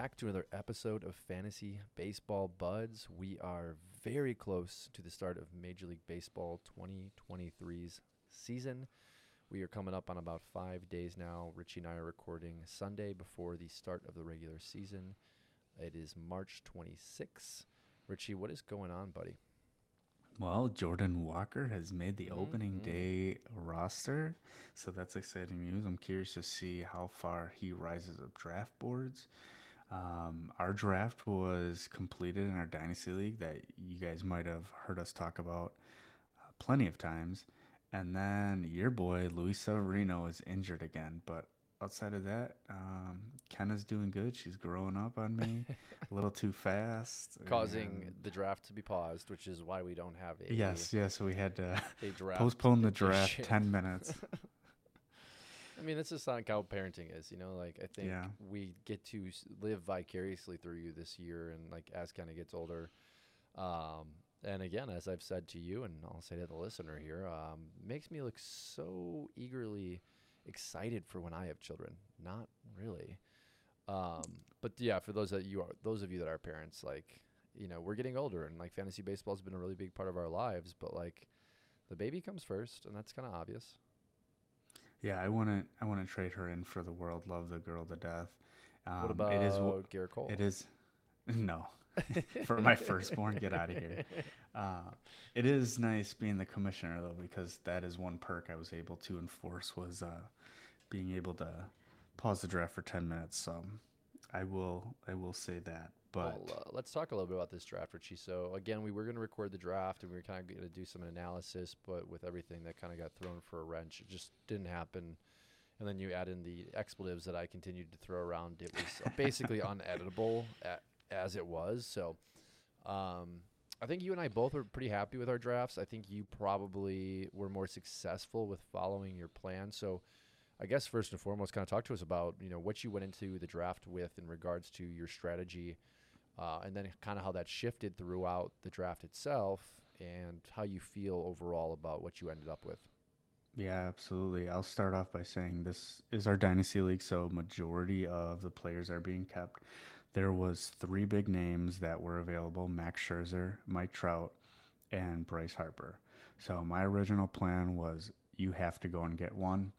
back to another episode of Fantasy Baseball Buds. We are very close to the start of Major League Baseball 2023's season. We are coming up on about five days now. Richie and I are recording Sunday before the start of the regular season. It is March 26. Richie, what is going on, buddy? Well, Jordan Walker has made the opening Mhm. day roster, so that's exciting news. I'm curious to see how far he rises up draft boards. Um, our draft was completed in our dynasty league that you guys might have heard us talk about uh, plenty of times, and then your boy Luis Severino is injured again. But outside of that, um, Kenna's doing good. She's growing up on me a little too fast, Causing and- the draft to be paused, which is why we don't have a Yes, yes, we had to a draft postpone the draft 10 minutes. I mean, that's just like how parenting is, you know. Like I think Yeah. we get to live vicariously through you this year, and like as kind of gets older. Um, and again, as I've said to you, and I'll say to the listener here, um, makes me look so eagerly excited for when I have children. Not really, um, but yeah, for those that you are, those of you that are parents, like you know, we're getting older, and like fantasy baseball has been a really big part of our lives. But like, the baby comes first, and that's kind of obvious. Yeah, I want to I want to trade her in for the world. Love the girl to death. Um, What about it is Gerrit Cole? it is no for my firstborn. Get out of here. Uh, it is nice being the commissioner though because that is one perk I was able to enforce was uh, being able to pause the draft for ten minutes. So I will I will say that. But Well, uh, let's talk a little bit about this draft, Richie. So again, we were going to record the draft, and we were kind of going to do some analysis, but with everything that kind of got thrown for a wrench, it just didn't happen. And then you add in the expletives that I continued to throw around. It was basically uneditable a as it was. So um, I think you and I both are pretty happy with our drafts. I think you probably were more successful with following your plan. So I guess first and foremost, kind of talk to us about you know what you went into the draft with in regards to your strategy, uh, and then kind of how that shifted throughout the draft itself, and how you feel overall about what you ended up with. Yeah, absolutely. I'll start off by saying this is our dynasty league, so majority of the players are being kept. There was three big names that were available: Max Scherzer, Mike Trout, and Bryce Harper. So my original plan was you have to go and get one.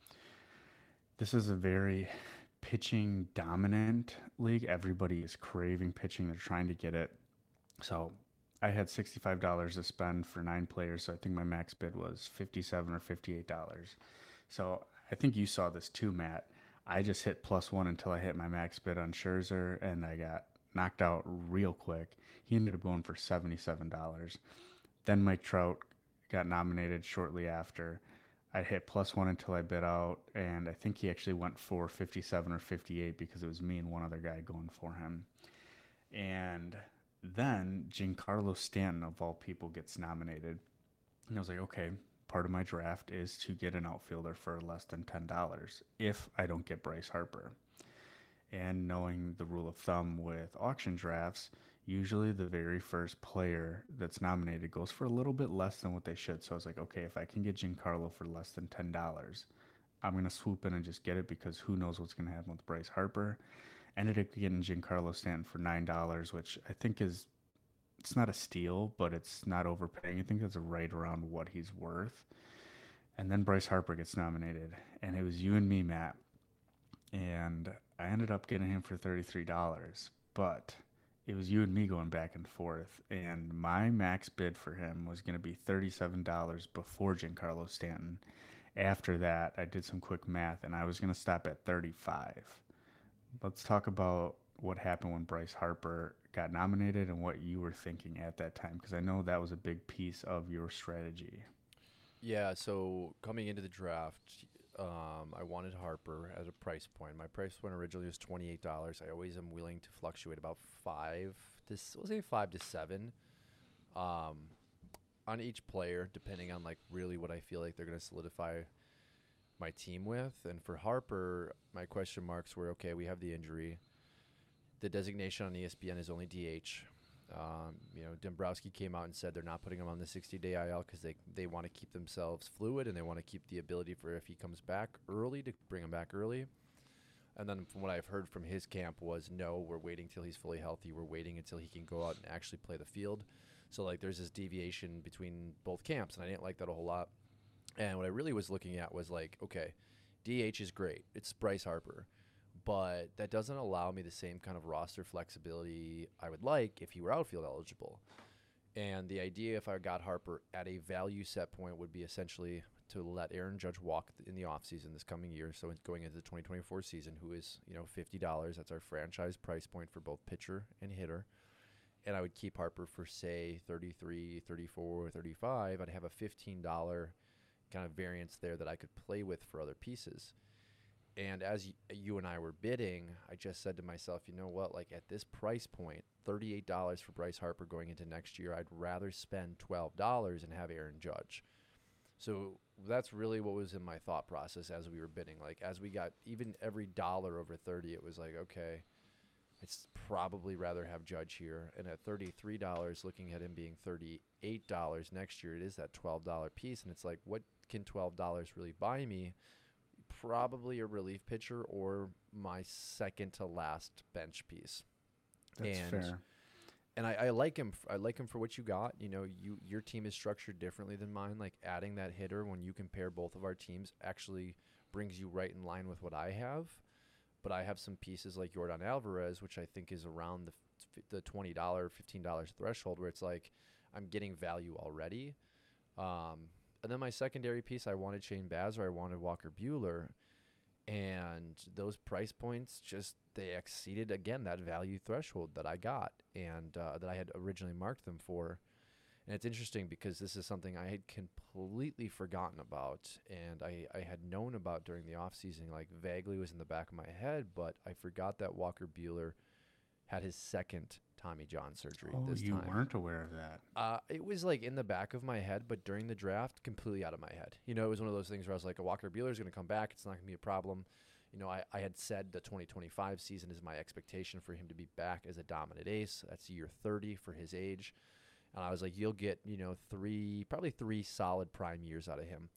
This is a very pitching dominant league. Everybody is craving pitching. They're trying to get it. So I had $65 to spend for nine players. So I think my max bid was 57 or $58. So I think you saw this too, Matt. I just hit plus one until I hit my max bid on Scherzer and I got knocked out real quick. He ended up going for $77. Then Mike Trout got nominated shortly after. I hit plus one until I bid out, and I think he actually went for 57 or 58 because it was me and one other guy going for him. And then Giancarlo Stanton, of all people, gets nominated. And I was like, okay, part of my draft is to get an outfielder for less than $10 if I don't get Bryce Harper. And knowing the rule of thumb with auction drafts, usually the very first player that's nominated goes for a little bit less than what they should. So I was like, okay, if I can get Giancarlo for less than ten dollars, I'm gonna swoop in and just get it because who knows what's gonna happen with Bryce Harper. Ended up getting Giancarlo Stanton for nine dollars, which I think is it's not a steal, but it's not overpaying. I think that's right around what he's worth. And then Bryce Harper gets nominated, and it was you and me, Matt. And I ended up getting him for $33, but it was you and me going back and forth. And my max bid for him was going to be $37 before Giancarlo Stanton. After that, I did some quick math and I was going to stop at 35. Let's talk about what happened when Bryce Harper got nominated and what you were thinking at that time because I know that was a big piece of your strategy. Yeah, so coming into the draft, um, I wanted Harper at a price point. My price point originally was twenty eight dollars. I always am willing to fluctuate about five to we'll say five to seven, um, on each player, depending on like really what I feel like they're going to solidify my team with. And for Harper, my question marks were okay. We have the injury. The designation on ESPN is only DH. Um, you know, Dombrowski came out and said they're not putting him on the 60-day IL because they they want to keep themselves fluid and they want to keep the ability for if he comes back early to bring him back early. And then from what I've heard from his camp was no, we're waiting till he's fully healthy. We're waiting until he can go out and actually play the field. So like there's this deviation between both camps, and I didn't like that a whole lot. And what I really was looking at was like, okay, DH is great. It's Bryce Harper, but that doesn't allow me the same kind of roster flexibility I would like if he were outfield eligible. And the idea, if I got Harper at a value set point, would be essentially to let Aaron Judge walk in the offseason this coming year. So going into the 2024 season, who is, you know, $50. That's our franchise price point for both pitcher and hitter. And I would keep Harper for, say, 33 34 35 I'd have a $15 kind of variance there that I could play with for other pieces. And as you and I were bidding, I just said to myself, you know what? Like at this price point, $38 for Bryce Harper going into next year, I'd rather spend $12 and have Aaron Judge. So that's really what was in my thought process as we were bidding. Like as we got even every dollar over 30, it was like, okay, it's probably rather have Judge here. And at $33, looking at him being $38 next year, it is that $12 piece. And it's like, what can $12 really buy me? Probably a relief pitcher or my second to last bench piece. That's and fair. and I, I like him. I like him for what you got. You know, you your team is structured differently than mine. Like adding that hitter when you compare both of our teams actually brings you right in line with what I have. But I have some pieces like Yordan Alvarez, which I think is around the the twenty dollar, fifteen dollars threshold, where it's like I'm getting value already. Um, and then my secondary piece, I wanted Shane Baz or I wanted Walker Buehler, and those price points just they exceeded again that value threshold that I got and uh, that I had originally marked them for. And it's interesting because this is something I had completely forgotten about and I, I had known about during the off season, like vaguely was in the back of my head, but I forgot that Walker Buehler had his second Tommy John surgery Oh, this you time. weren't aware of that. Uh, it was like in the back of my head, but during the draft, completely out of my head. You know, it was one of those things where I was like, a Walker Buehler is going to come back. It's not going to be a problem. You know, I, I had said the 2025 season is my expectation for him to be back as a dominant ace. That's year 30 for his age. And I was like, you'll get, you know, three, probably three solid prime years out of him.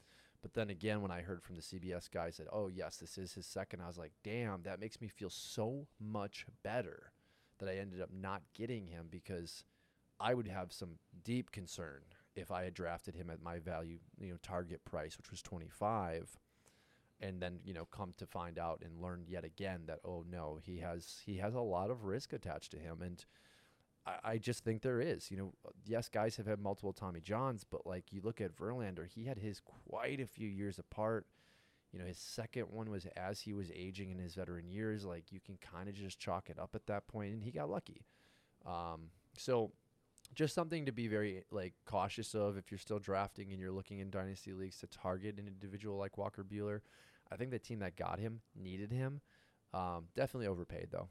But then again, when I heard from the CBS guys said, oh, yes, this is his second, I was like, damn, that makes me feel so much better that I ended up not getting him because I would have some deep concern if I had drafted him at my value, you know, target price, which was 25, and then you know come to find out and learn yet again that oh no, he has he has a lot of risk attached to him, and I, I just think there is. You know, yes, guys have had multiple Tommy Johns, but like you look at Verlander, he had his quite a few years apart. You know, his second one was as he was aging in his veteran years. Like you can kind of just chalk it up at that point, and he got lucky. Um, so just something to be very like cautious of if you're still drafting and you're looking in dynasty leagues to target an individual like Walker Buehler. I think the team that got him needed him. Um, definitely overpaid though.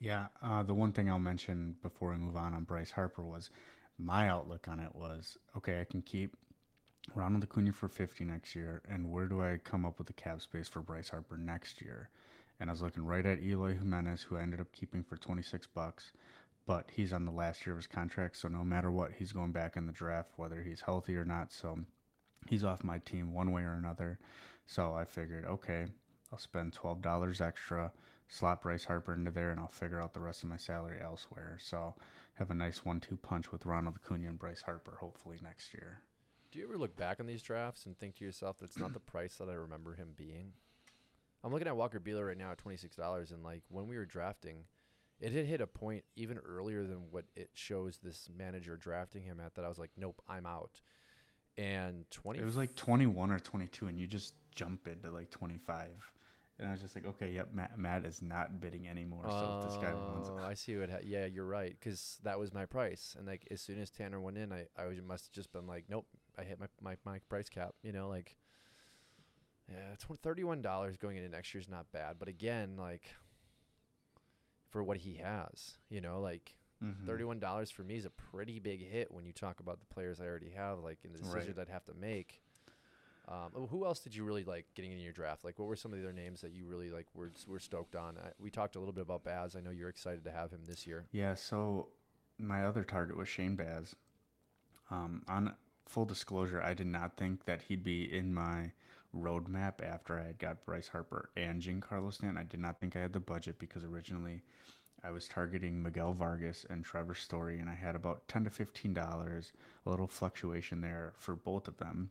Yeah, uh, the one thing I'll mention before we move on on Bryce Harper was my outlook on it was okay. I can keep Ronald Acuna for fifty next year, and where do I come up with the cap space for Bryce Harper next year? And I was looking right at Eloy Jimenez, who I ended up keeping for twenty six bucks, but he's on the last year of his contract, so no matter what, he's going back in the draft, whether he's healthy or not. So he's off my team one way or another. So I figured, okay, I'll spend twelve dollars extra slot Bryce Harper into there, and I'll figure out the rest of my salary elsewhere. So have a nice one-two punch with Ronald Acuna and Bryce Harper, hopefully next year. Do you ever look back on these drafts and think to yourself that's not the price that I remember him being? I'm looking at Walker Buehler right now at twenty six dollars, and like when we were drafting, it had hit a point even earlier than what it shows this manager drafting him at that I was like, nope, I'm out. And twenty, It was like 21 or 22, and you just jump into like 25. And I was just like, okay, yep, Matt, Matt is not bidding anymore. So if this guy wants Oh, I see what. Ha- yeah, you're right. Because that was my price, and like as soon as Tanner went in, I I was, must have just been like, nope, I hit my my, my price cap. You know, like yeah, one dollars going into next year is not bad. But again, like for what he has, you know, like Mhm. thirty one dollars for me is a pretty big hit when you talk about the players I already have, like in the decisions Right. I'd have to make. Um, oh, who else did you really like getting in your draft? Like, what were some of the other names that you really like were were stoked on? I, we talked a little bit about Baz. I know you're excited to have him this year. Yeah, so my other target was Shane Baz. Um, on full disclosure, I did not think that he'd be in my roadmap after I had got Bryce Harper and Giancarlo Stanton. I did not think I had the budget because originally I was targeting Miguel Vargas and Trevor Story, and I had about ten to fifteen dollars, a little fluctuation there for both of them.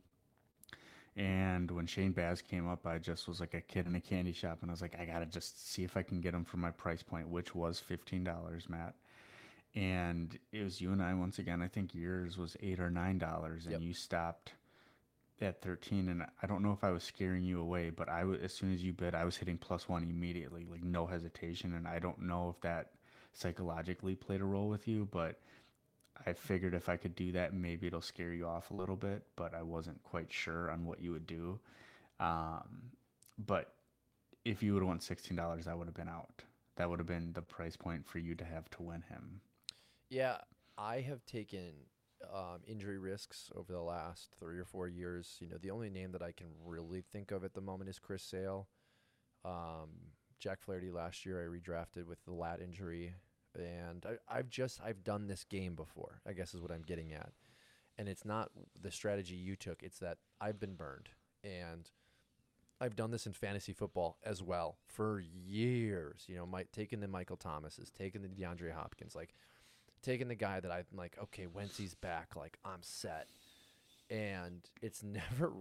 And when Shane Baz came up, I just was like a kid in a candy shop, and I was like, I gotta just see if I can get him for my price point, which was fifteen dollars, Matt. And it was you and I once again. I think yours was eight or nine dollars, and Yep. you stopped at thirteen. And I don't know if I was scaring you away, but I was as soon as you bid, I was hitting plus one immediately, like no hesitation. And I don't know if that psychologically played a role with you, but I figured if I could do that, maybe it'll scare you off a little bit, but I wasn't quite sure on what you would do. Um, but if you would have won sixteen dollars, I would have been out. That would have been the price point for you to have to win him. Yeah, I have taken um, injury risks over the last three or four years. You know, the only name that I can really think of at the moment is Chris Sale. Um, Jack Flaherty last year I redrafted with the lat injury, and I, I've just I've done this game before. I guess is what I'm getting at, and it's not the strategy you took. It's that I've been burned, and I've done this in fantasy football as well for years. You know, my taking the Michael Thomases, taking the DeAndre Hopkins, like taking the guy that I'm like, okay, once he's back, like I'm set, and it's never.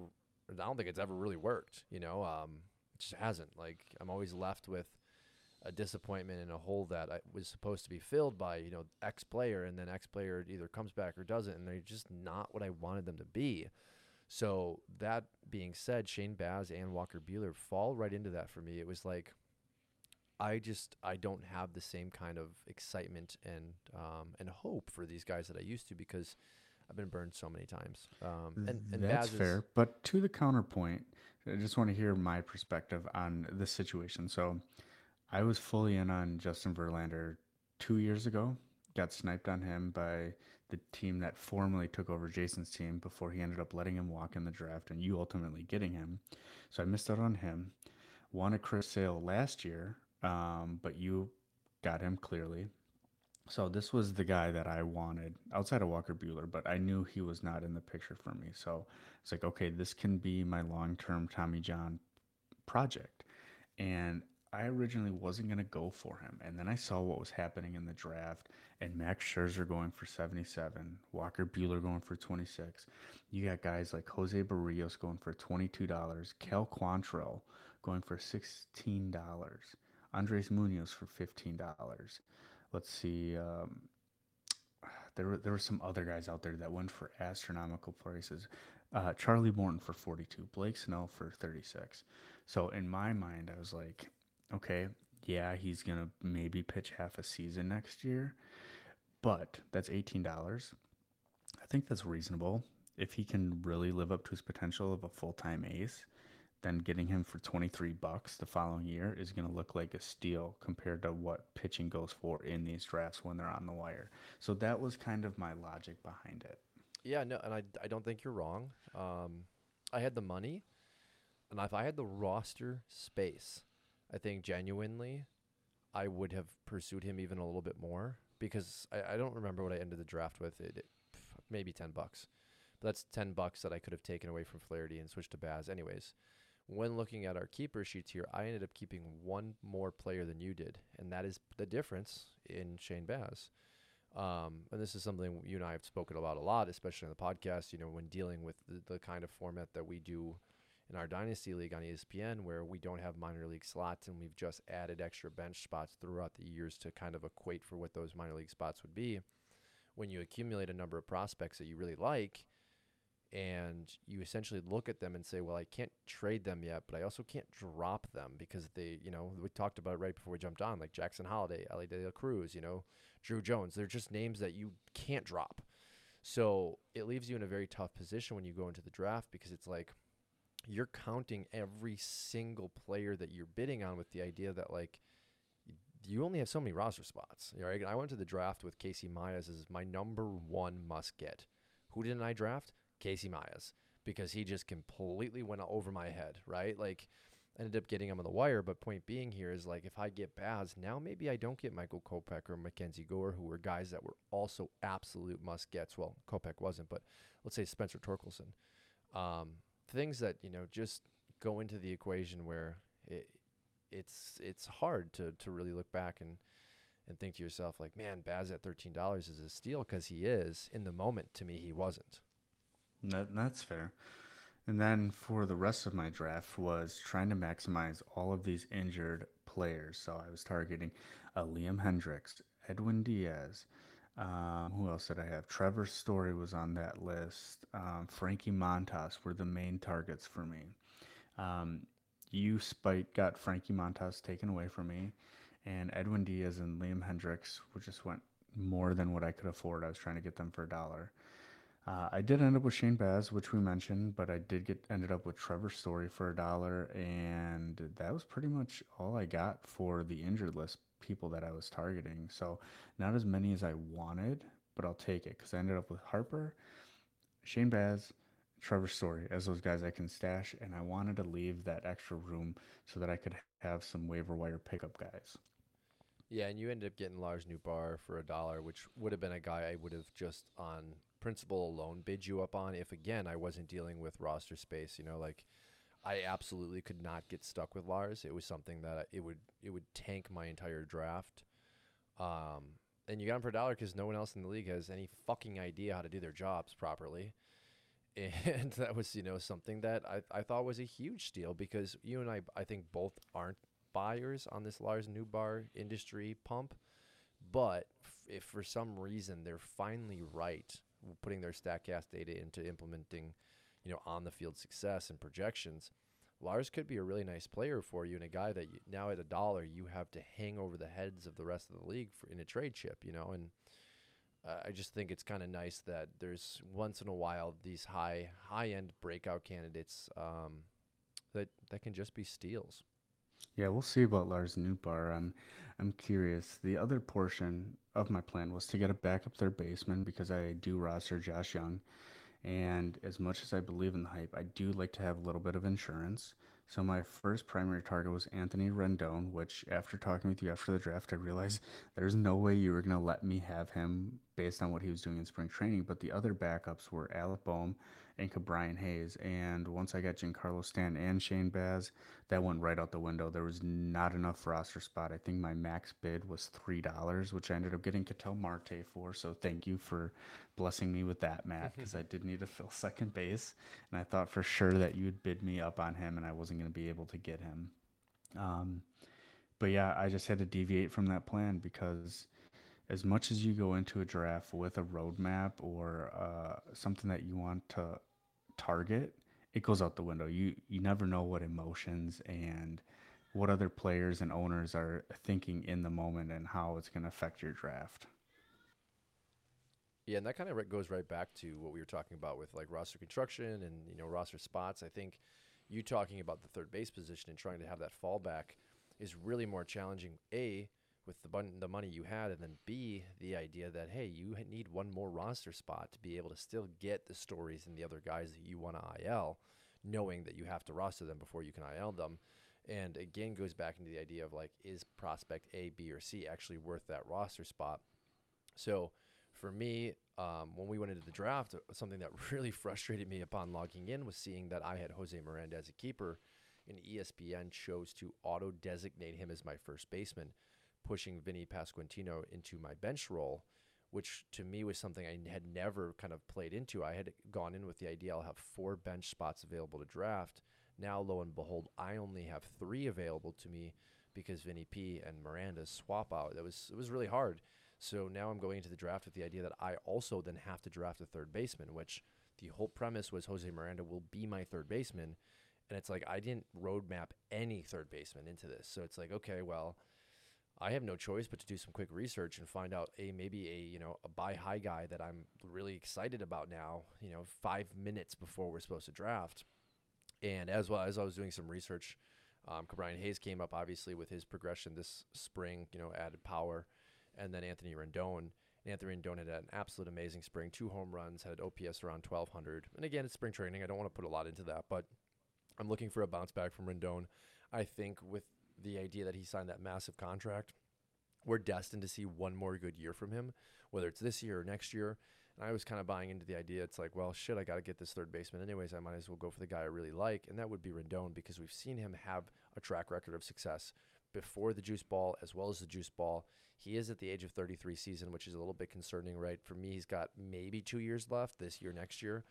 I don't think it's ever really worked. You know, um, it just hasn't. Like I'm always left with a disappointment and a hole that I was supposed to be filled by you know X player, and then X player either comes back or doesn't, and they're just not what I wanted them to be. So that being said, Shane Baz and Walker Buehler fall right into that for me. It was like I just I don't have the same kind of excitement and um, and hope for these guys that I used to because I've been burned so many times. Um, and, and That's Baz is- fair. But to the counterpoint, I just want to hear my perspective on this situation. So I was fully in on Justin Verlander two years ago. Got sniped on him by the team that formerly took over Jason's team before he ended up letting him walk in the draft and you ultimately getting him. So I missed out on him. Wanted Chris Sale last year, um, but you got him clearly. So this was the guy that I wanted outside of Walker Buehler, but I knew he was not in the picture for me. So it's like, okay, this can be my long-term Tommy John project. And I originally wasn't going to go for him. And then I saw what was happening in the draft and Max Scherzer going for 77, Walker Buehler going for 26. You got guys like Jose Berrios going for $22, Cal Quantrill going for $16, Andres Munoz for $15 let's see um, there were there were some other guys out there that went for astronomical prices. Uh, charlie morton for 42 blake snell for 36 so in my mind i was like okay yeah he's gonna maybe pitch half a season next year but that's $18 i think that's reasonable if he can really live up to his potential of a full-time ace then getting him for 23 bucks the following year is going to look like a steal compared to what pitching goes for in these drafts when they're on the wire. So that was kind of my logic behind it. Yeah, no, and I, I don't think you're wrong. Um, I had the money, and if I had the roster space, I think genuinely, I would have pursued him even a little bit more because I, I don't remember what I ended the draft with. It, it maybe ten bucks, but that's ten bucks that I could have taken away from Flaherty and switched to Baz. Anyways, when looking at our keeper sheets here, I ended up keeping one more player than you did, and that is the difference in Shane Baz. Um, and this is something you and I have spoken about a lot, especially on the podcast. You know, when dealing with the, the kind of format that we do in our dynasty league on ESPN, where we don't have minor league slots and we've just added extra bench spots throughout the years to kind of equate for what those minor league spots would be. When you accumulate a number of prospects that you really like, and you essentially look at them and say, well, I can't trade them yet, but I also can't drop them because they, you know, we talked about right before we jumped on, like Jackson Holliday, Elly De La Cruz, you know, Druw Jones. They're just names that you can't drop. So it leaves you in a very tough position when you go into the draft because it's like you're counting every single player that you're bidding on with the idea that like you only have so many roster spots. Right? I went to the draft with Casey Myers as my number one must get. Who didn't I draft? Casey Myers because he just completely went over my head, right? Like ended up getting him on the wire, but point being here is like if I get Baz, now maybe I don't get Michael Kopech or Mackenzie Gore, who were guys that were also absolute must gets. Well, Kopech wasn't, but let's say Spencer Torkelson. Um, things that, you know, just go into the equation where it it's it's hard to to really look back and and think to yourself like, man, Baz at thirteen dollars is a steal because he is. In the moment, to me, he wasn't. That, that's fair. And then for the rest of my draft was trying to maximize all of these injured players. So I was targeting uh, Liam Hendriks, Edwin Diaz. Um, who else did I have? Trevor Story was on that list. Um, Frankie Montas were the main targets for me. Um, you, Spite, got Frankie Montas taken away from me and Edwin Diaz and Liam Hendriks, which just went more than what I could afford. I was trying to get them for a dollar. Uh, I did end up with Shane Baz, which we mentioned, but I did get ended up with Trevor Story for a dollar, and that was pretty much all I got for the injured list people that I was targeting. So not as many as I wanted, but I'll take it because I ended up with Harper, Shane Baz, Trevor Story as those guys I can stash, and I wanted to leave that extra room so that I could have some waiver wire pickup guys. Yeah, and you ended up getting Lars Nootbaar for a dollar, which would have been a guy I would have just on principle alone bid you up on if again I wasn't dealing with roster space. You know, like I absolutely could not get stuck with Lars. It was something that it would it would tank my entire draft. Um, and you got him for a dollar because no one else in the league has any fucking idea how to do their jobs properly. And that was, you know, something that I, I thought was a huge steal because you and I, I think both aren't buyers on this Lars Nootbaar industry pump. But if for some reason they're finally right, putting their Statcast data into implementing, you know, on the field success and projections, Lars could be a really nice player for you and a guy that you, now at a dollar you have to hang over the heads of the rest of the league for, in a trade chip, you know, and uh, I just think it's kind of nice that there's once in a while these high high end breakout candidates um, that that can just be steals. Yeah, we'll see about Lars Nootbaar. I'm, I'm curious. The other portion of my plan was to get a backup third baseman because I do roster Josh Jung, And as much as I believe in the hype, I do like to have a little bit of insurance. So my first primary target was Anthony Rendon, which after talking with you after the draft, I realized there's no way you were going to let me have him based on what he was doing in spring training. But the other backups were Alec Bohm and Ke'Bryan Hayes. And once I got Giancarlo Stanton and Shane Baz, that went right out the window. There was not enough roster spot. I think my max bid was $3, which I ended up getting Ketel Marte for. So thank you for blessing me with that, Matt, because I did need to fill second base. And I thought for sure that you would bid me up on him and I wasn't going to be able to get him. Um, but yeah, I just had to deviate from that plan because as much as you go into a draft with a roadmap or uh, something that you want to target, it goes out the window. You you never know what emotions and what other players and owners are thinking in the moment and how it's going to affect your draft. Yeah, and that kind of goes right back to what we were talking about with like roster construction and you know roster spots. I think you talking about the third base position and trying to have that fallback is really more challenging. A with the bun- the money you had, and then B the idea that hey, you need one more roster spot to be able to still get the stories and the other guys that you want to IL, knowing that you have to roster them before you can IL them. And again, goes back into the idea of like, is prospect A, B, or C actually worth that roster spot? So for me, um, when we went into the draft, something that really frustrated me upon logging in was seeing that I had Jose Miranda as a keeper, and ESPN chose to auto designate him as my first baseman, pushing Vinny Pasquantino into my bench role, which to me was something I had never kind of played into. I had gone in with the idea I'll have four bench spots available to draft. Now, lo and behold, I only have three available to me because Vinny P and Miranda swap out. That was it was really hard so now I'm going into the draft with the idea that I also then have to draft a third baseman, which the whole premise was Jose Miranda will be my third baseman. And it's like I didn't roadmap any third baseman into this. So it's like, okay, well, I have no choice but to do some quick research and find out a maybe a you know a buy high guy that I'm really excited about now. You know, five minutes before we're supposed to draft, and as well as I was doing some research, um, Ke'Bryan Hayes came up obviously with his progression this spring. You know, added power and then Anthony Rendon. Anthony Rendon had an absolute amazing spring, two home runs, had OPS around 1200. And again, it's spring training. I don't want to put a lot into that, but I'm looking for a bounce back from Rendon. I think with the idea that he signed that massive contract, we're destined to see one more good year from him, whether it's this year or next year. And I was kind of buying into the idea. It's like, well, shit, I got to get this third baseman anyways. I might as well go for the guy I really like, and that would be Rendon because we've seen him have a track record of success before the juice ball as well as the juice ball. He is at the age of 33 season, which is a little bit concerning, right? For me, he's got maybe two years left this year, next year.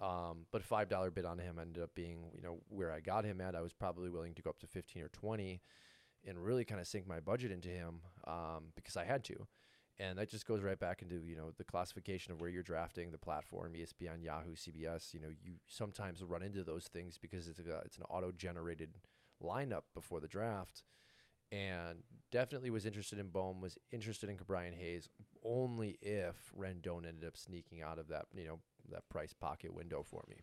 Um, but five dollar bid on him ended up being, you know, where I got him at. I was probably willing to go up to 15 or 20, and really kind of sink my budget into him um, because I had to. And that just goes right back into you know the classification of where you're drafting, the platform, ESPN, Yahoo, CBS. You know, you sometimes run into those things because it's a, it's an auto generated lineup before the draft and definitely was interested in Bohm, was interested in Brian Hayes, only if Rendon ended up sneaking out of that, you know, that price pocket window for me.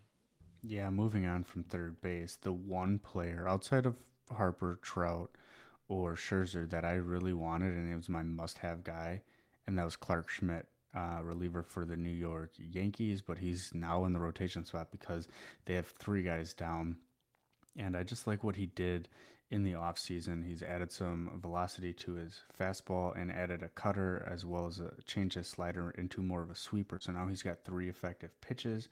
Yeah, moving on from third base, the one player outside of Harper, Trout, or Scherzer that I really wanted, and it was my must-have guy, and that was Clarke Schmidt, uh, reliever for the New York Yankees. But he's now in the rotation spot because they have three guys down, and I just like what he did in the offseason. He's added some velocity to his fastball and added a cutter as well as a change his slider into more of a sweeper. So now he's got three effective pitches,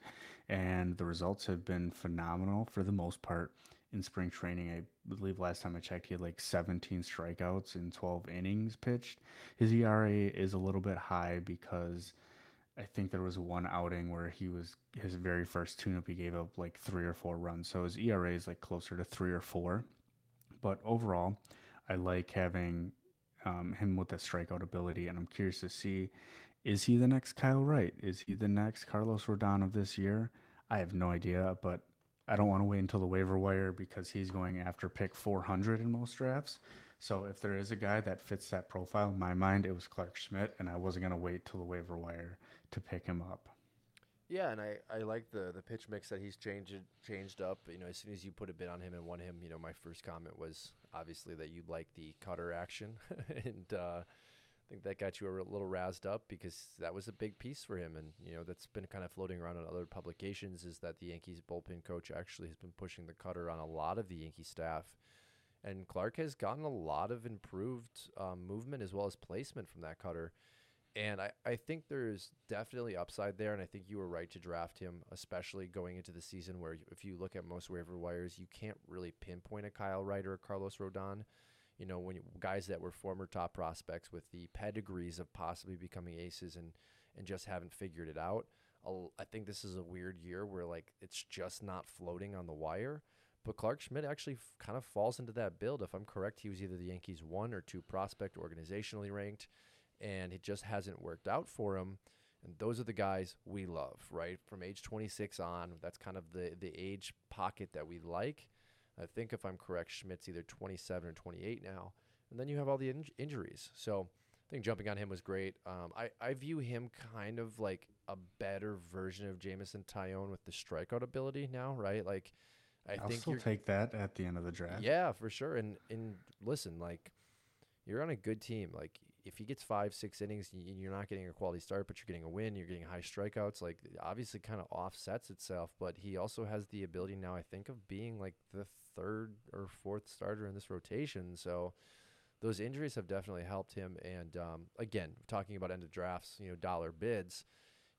and the results have been phenomenal for the most part in spring training. I believe last time I checked, he had like 17 strikeouts in 12 innings pitched. His ERA is a little bit high because. I think there was one outing where he was his very first tune-up. He gave up like three or four runs, so his ERA is like closer to three or four. But overall, I like having um, him with that strikeout ability, and I'm curious to see is he the next Kyle Wright? Is he the next Carlos Rodon of this year? I have no idea, but I don't want to wait until the waiver wire because he's going after pick 400 in most drafts. So if there is a guy that fits that profile, in my mind, it was Clarke Schmidt, and I wasn't going to wait till the waiver wire to pick him up. Yeah, and I, I like the the pitch mix that he's changed changed up. You know, as soon as you put a bid on him and won him, you know, my first comment was obviously that you like the cutter action, and uh, I think that got you a little razzed up because that was a big piece for him. And you know, that's been kind of floating around in other publications is that the Yankees bullpen coach actually has been pushing the cutter on a lot of the Yankee staff. And Clark has gotten a lot of improved um, movement as well as placement from that cutter. And I, I think there's definitely upside there. And I think you were right to draft him, especially going into the season where if you look at most waiver wires, you can't really pinpoint a Kyle Wright or a Carlos Rodon. You know, when you, guys that were former top prospects with the pedigrees of possibly becoming aces and, and just haven't figured it out. I'll, I think this is a weird year where like it's just not floating on the wire. But Clarke Schmidt actually f- kind of falls into that build. If I'm correct, he was either the Yankees' one or two prospect organizationally ranked and it just hasn't worked out for him. And those are the guys we love, right? From age 26 on, that's kind of the the age pocket that we like. I think if I'm correct, Schmidt's either 27 or 28 now, and then you have all the in- injuries. So I think jumping on him was great. Um, I I view him kind of like a better version of Jameson Taillon with the strikeout ability now, right? Like I I'll think still take that at the end of the draft. Yeah, for sure. And and listen, like you're on a good team. Like if he gets five, six innings you're not getting a quality start, but you're getting a win, you're getting high strikeouts, like obviously kind of offsets itself. But he also has the ability now, I think, of being like the third or fourth starter in this rotation. So those injuries have definitely helped him. And um, again, talking about end of drafts, you know, dollar bids,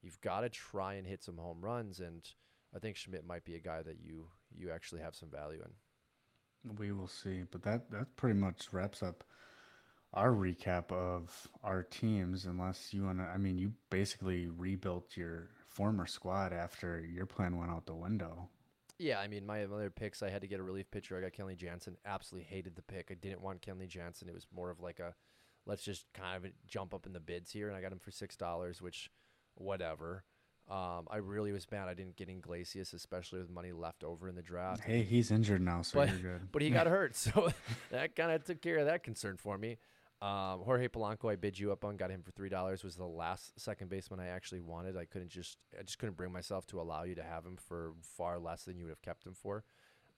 you've got to try and hit some home runs. And I think Schmidt might be a guy that you you actually have some value in. We will see, but that that pretty much wraps up our recap of our teams, unless you want to. I mean, you basically rebuilt your former squad after your plan went out the window. Yeah, I mean, my other picks, I had to get a relief pitcher. I got Kenley Jansen. Absolutely hated the pick. I didn't want Kenley Jansen. It was more of like a, let's just kind of jump up in the bids here, and I got him for six dollars, which, whatever. Um, I really was mad I didn't get Iglesias, especially with money left over in the draft. Hey, he's injured now, so but, you're good. But he got hurt, so that kind of took care of that concern for me. Um, Jorge Polanco, I bid you up on, got him for three dollars. Was the last second baseman I actually wanted. I couldn't just, I just couldn't bring myself to allow you to have him for far less than you would have kept him for.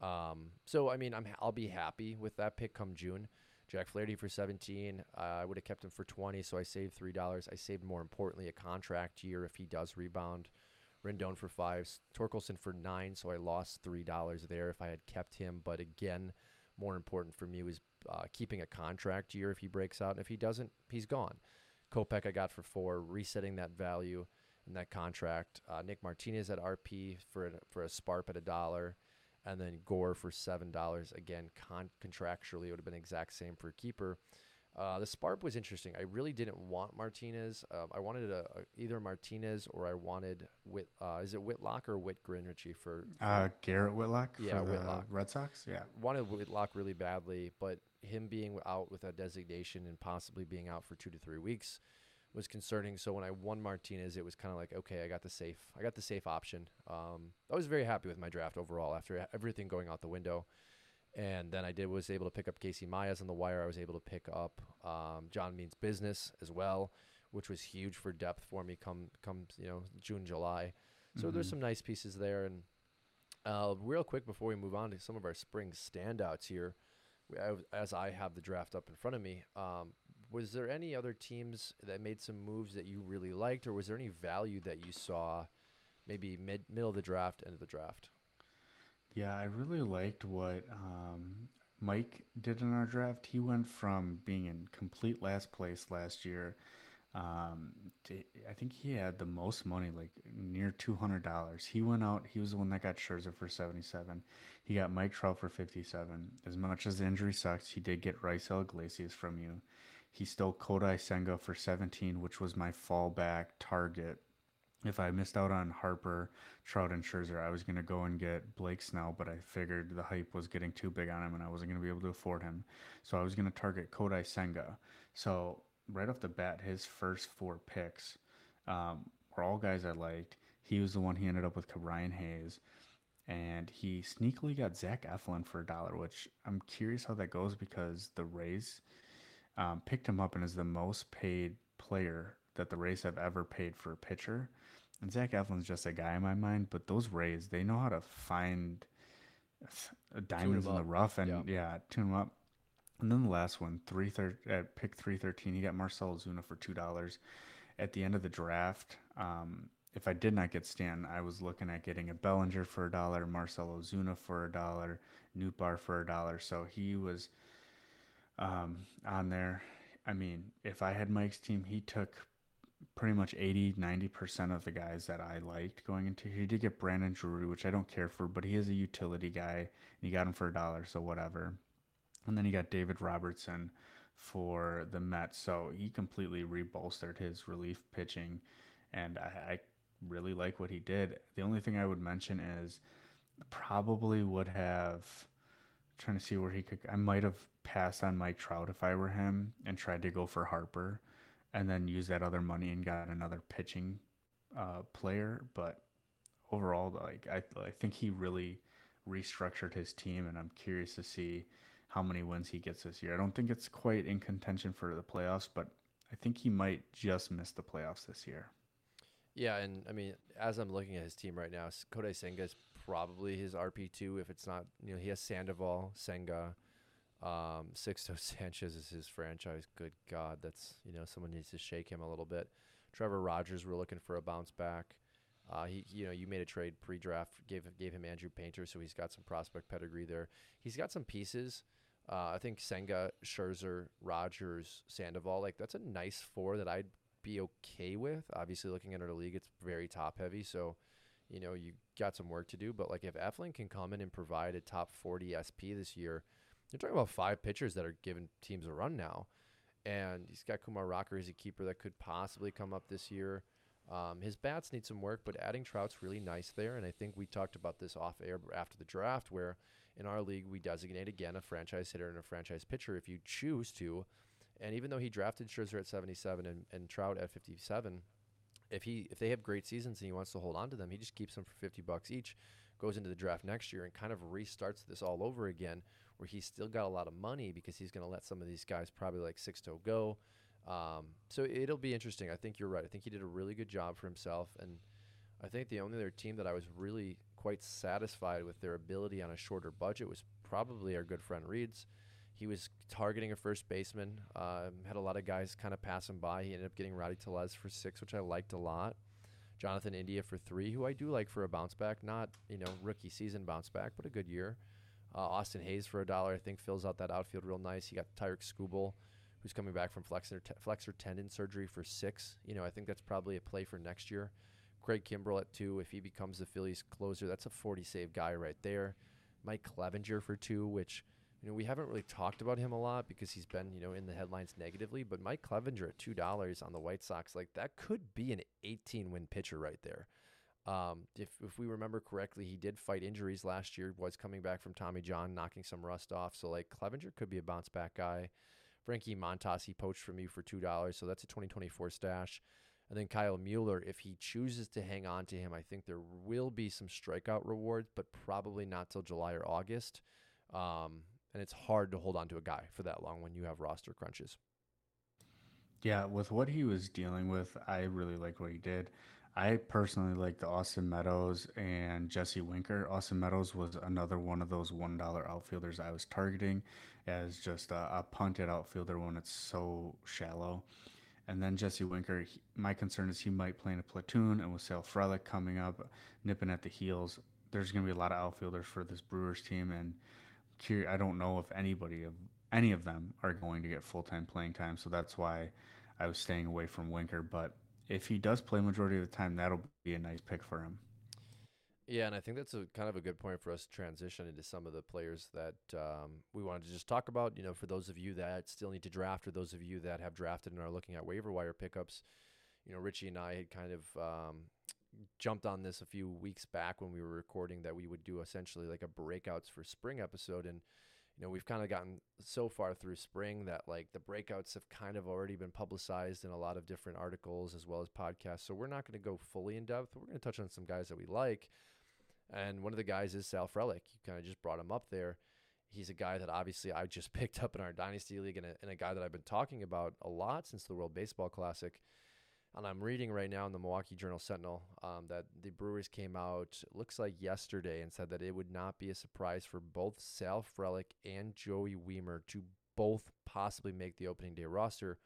Um, so I mean, I'm I'll be happy with that pick come June. Jack Flaherty for 17. Uh, I would have kept him for 20, so I saved three dollars. I saved more importantly a contract year if he does rebound. Rendon for five, Torkelson for nine, so I lost three dollars there if I had kept him. But again, more important for me was uh, keeping a contract year if he breaks out. And if he doesn't, he's gone. Kopech I got for four, resetting that value. in that contract. Uh, Nick Martinez at RP for a, for a Sparp at a dollar, and then Gore for seven dollars. Again, con- contractually, it would have been exact same for keeper. Uh, the Sparp was interesting. I really didn't want Martinez. Um, I wanted a, a, either Martinez or I wanted Whit. Uh, is it Whitlock or Whitgren, Richie? For, for uh, Garrett Whitlock. Yeah, Whitlock. Red Sox. Yeah. wanted Whitlock really badly, but him being out with a designation and possibly being out for two to three weeks was concerning. So when I won Martinez, it was kind of like, okay, I got the safe, I got the safe option. Um, I was very happy with my draft overall after everything going out the window. And then I did was able to pick up Casey Myers on the wire. I was able to pick up um, John Means Business as well, which was huge for depth for me come come you know June July. So there's Mhm. some nice pieces there. And uh, real quick before we move on to some of our spring standouts here, as I have the draft up in front of me, um, was there any other teams that made some moves that you really liked, or was there any value that you saw, maybe mid middle of the draft, end of the draft? Yeah, I really liked what um, Mike did in our draft. He went from being in complete last place last year. Um, I think he had the most money, like near two hundred dollars. He went out. He was the one that got Scherzer for seventy-seven. He got Mike Trout for fifty-seven. As much as the injury sucks, he did get Raisel Iglesias from you. He stole Kodai Senga for seventeen, which was my fallback target. If I missed out on Harper, Trout and Scherzer, I was going to go and get Blake Snell, but I figured the hype was getting too big on him and I wasn't going to be able to afford him. So I was going to target Kodai Senga. So right off the bat, his first four picks um, were all guys I liked. He was the one he ended up with Ryan Hayes. And he sneakily got Zach Eflin for a dollar, which I'm curious how that goes because the Rays um, picked him up and is the most paid player that the Rays have ever paid for a pitcher. And Zach Eflin's just a guy in my mind, but those Rays, they know how to find diamonds in the rough and Yeah. yeah, tune them up. And then the last one, three thir- at pick three thirteen, he got Marcell Ozuna for two dollars. At the end of the draft, um, if I did not get Stan, I was looking at getting a Bellinger for a dollar, Marcell Ozuna for a dollar, Nootbaar for a dollar. So he was um, on there. I mean, if I had Mike's team, he took pretty much 80, 90% of the guys that I liked going into. He did get Brandon Drury, which I don't care for, but he is a utility guy. And he got him for a dollar, so whatever. And then he got David Robertson for the Mets. So he completely rebolstered his relief pitching. And I, I really like what he did. The only thing I would mention is probably would have trying to see where he could I might have passed on Mike Trout if I were him and tried to go for Harper and then use that other money and got another pitching uh, player. But overall, like I, I think he really restructured his team, and I'm curious to see how many wins he gets this year. I don't think it's quite in contention for the playoffs, but I think he might just miss the playoffs this year. Yeah, and I mean, as I'm looking at his team right now, Kodai Senga is probably his RP two. If it's not, you know, he has Sandoval, Senga, um, Sixto Sanchez is his franchise. Good God, that's you know, someone needs to shake him a little bit. Trevor Rogers, we're looking for a bounce back. Uh, he, you know, you made a trade pre-draft, gave gave him Andrew Painter, so he's got some prospect pedigree there. He's got some pieces. Uh, I think Senga, Scherzer, Rogers, Sandoval, like that's a nice four that I'd be okay with. Obviously, looking at our league, it's very top heavy, so you know you got some work to do. But like if Eflin can come in and provide a top 40 SP this year, you're talking about five pitchers that are giving teams a run now, and he's got Kumar Rocker as a keeper that could possibly come up this year. Um, his bats need some work, but adding Trout's really nice there. And I think we talked about this off air after the draft, where in our league we designate again a franchise hitter and a franchise pitcher if you choose to. And even though he drafted Scherzer at 77 and, and Trout at 57, if he if they have great seasons and he wants to hold on to them, he just keeps them for 50 bucks each, goes into the draft next year and kind of restarts this all over again, where he's still got a lot of money because he's going to let some of these guys probably like Sixto go. Um, so it'll be interesting. I think you're right. I think he did a really good job for himself, and I think the only other team that I was really quite satisfied with their ability on a shorter budget was probably our good friend Reed's. He was targeting a first baseman. Um, had a lot of guys kind of pass him by. He ended up getting Rowdy Tellez for six, which I liked a lot. Jonathan India for three, who I do like for a bounce back, not you know rookie season bounce back, but a good year. Uh, Austin Hays for a dollar, I think fills out that outfield real nice. He got Tarik Skubal, who's coming back from flexor, t- flexor tendon surgery for six. You know, I think that's probably a play for next year. Craig Kimbrel at two. If he becomes the Phillies closer, that's a 40 save guy right there. Mike Clevinger for two, which you know we haven't really talked about him a lot because he's been you know in the headlines negatively. But Mike Clevinger at two dollars on the White Sox, like that could be an 18 win pitcher right there. Um, if if we remember correctly, he did fight injuries last year. Was coming back from Tommy John, knocking some rust off. So like Clevinger could be a bounce back guy. Frankie Montas he poached from you for two dollars, so that's a 2024 stash. And then Kyle Muller, if he chooses to hang on to him, I think there will be some strikeout rewards, but probably not till July or August. Um, and it's hard to hold on to a guy for that long when you have roster crunches. Yeah, with what he was dealing with, I really like what he did. I personally like the Austin Meadows and Jesse Winker. Austin Meadows was another one of those one dollar outfielders I was targeting as just a, a punted outfielder when it's so shallow. And then Jesse Winker, he, my concern is he might play in a platoon, and with Sal Frelick coming up, nipping at the heels, there's going to be a lot of outfielders for this Brewers team, and I don't know if anybody of any of them are going to get full time playing time. So that's why I was staying away from Winker. But if he does play majority of the time, that'll be a nice pick for him. Yeah, and I think that's a kind of a good point for us to transition into some of the players that um, we wanted to just talk about. You know, for those of you that still need to draft, or those of you that have drafted and are looking at waiver wire pickups, you know, Richie and I had kind of um, jumped on this a few weeks back when we were recording that we would do essentially like a breakouts for spring episode, and you know, we've kind of gotten so far through spring that like the breakouts have kind of already been publicized in a lot of different articles as well as podcasts. So we're not going to go fully in depth. We're going to touch on some guys that we like and one of the guys is Sal Frelick. You kind of just brought him up there. He's a guy that obviously I just picked up in our Dynasty League and a, and a guy that I've been talking about a lot since the World Baseball Classic. And I'm reading right now in the Milwaukee Journal Sentinel um, that the Brewers came out, looks like yesterday, and said that it would not be a surprise for both Sal Frelick and Joey Wiemer to both possibly make the opening day roster,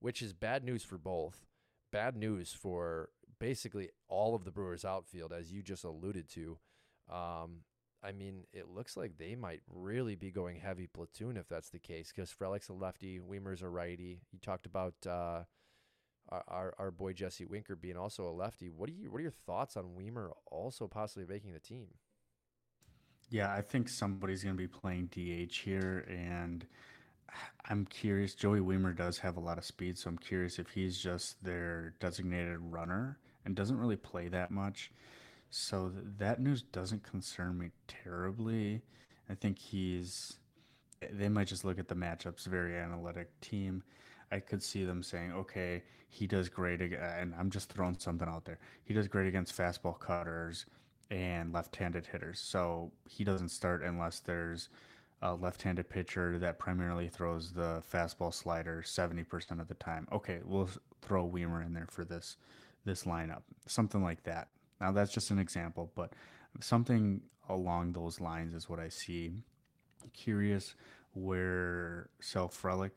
which is bad news for both. Bad news for basically all of the Brewers outfield, as you just alluded to. Um, I mean, it looks like they might really be going heavy platoon if that's the case, because Frelick's a lefty, Wiemer's a righty. You talked about uh, our, our boy Jesse Winker being also a lefty. What are you What are your thoughts on Wiemer also possibly making the team? Yeah, I think somebody's going to be playing DH here, and I'm curious. Joey Wiemer does have a lot of speed, so I'm curious if he's just their designated runner and doesn't really play that much. So th- that news doesn't concern me terribly. I think he's. They might just look at the matchups, very analytic team. I could see them saying, okay, he does great, and I'm just throwing something out there. He does great against fastball cutters and left-handed hitters. So he doesn't start unless there's a left-handed pitcher that primarily throws the fastball slider 70% of the time. Okay, we'll throw Wiemer in there for this this lineup, something like that. Now that's just an example, but something along those lines is what I see. Curious where Sal Frelick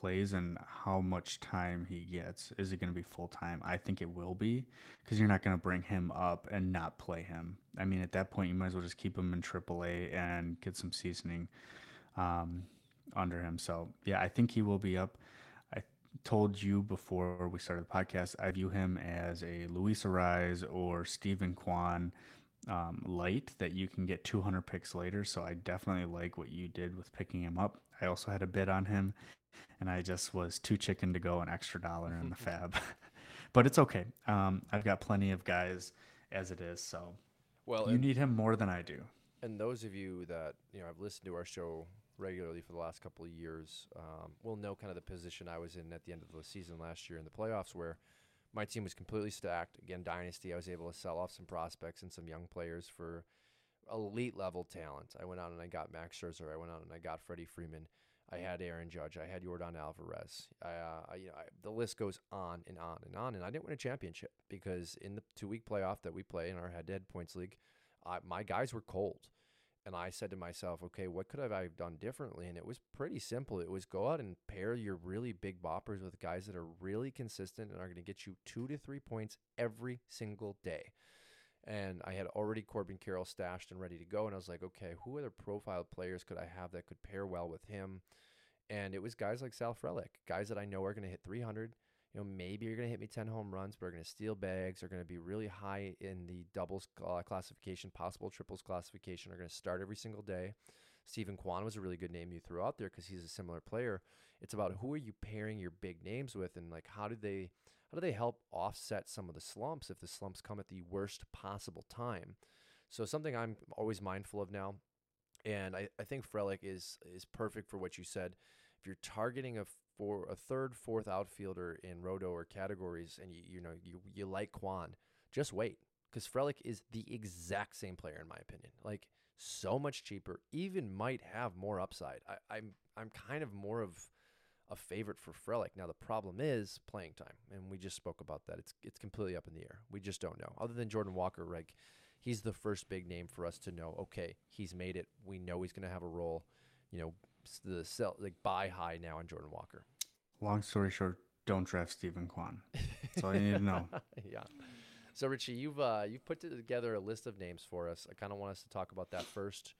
plays and how much time he gets. Is it going to be full time? I think it will be because you're not going to bring him up and not play him. I mean, at that point, you might as well just keep him in AAA and get some seasoning um, under him. So, yeah, I think he will be up I told you before we started the podcast, I view him as a Luis Arraez or Steven Kwan um, light that you can get 200 picks later. So I definitely like what you did with picking him up. I also had a bid on him, and I just was too chicken to go an extra dollar in the fab. but it's okay. Um, I've got plenty of guys as it is. So well, you need him more than I do. And those of you that you know, I've listened to our show regularly for the last couple of years um, will know kind of the position I was in at the end of the season last year in the playoffs, where my team was completely stacked. Again, dynasty. I was able to sell off some prospects and some young players for elite level talent. I went out and I got Max Scherzer. I went out and I got Freddie Freeman. I had Aaron Judge. I had Yordan Alvarez. I, uh, I, you know, I, the list goes on and on and on. And I didn't win a championship because in the two week playoff that we play in our head to head points league, uh, my guys were cold. And I said to myself, okay, what could I have done differently? And it was pretty simple. It was go out and pair your really big boppers with guys that are really consistent and are going to get you two to three points every single day. And I had already Corbin Carroll stashed and ready to go. And I was like, okay, who other profile players could I have that could pair well with him? And it was guys like Sal Frelick, guys that I know are going to hit 300. you know, maybe you're going to hit me 10 home runs, but are going to steal bags, are going to be really high in the doubles uh, classification, possible triples classification, are going to start every single day. Steven Kwan was a really good name you threw out there because he's a similar player. It's about who are you pairing your big names with and like how do they how do they help offset some of the slumps if the slumps come at the worst possible time? So something I'm always mindful of now, and I, I think Frelick is is perfect for what you said. If you're targeting a for a third, fourth outfielder in roto or categories, and you you know you you like Kwan, just wait because Frelick is the exact same player in my opinion. Like so much cheaper, even might have more upside. I, I'm I'm kind of more of a favorite for Frelick. Now the problem is playing time, and we just spoke about that. It's it's completely up in the air. We just don't know. Other than Jordan Walker, like he's the first big name for us to know. Okay, he's made it. We know he's going to have a role. You know, the sell like buy high now on Jordan Walker. Long story short, don't draft Steven Kwan. That's all you need to know. yeah. So Richie, you've uh, you've put together a list of names for us. I kind of want us to talk about that first.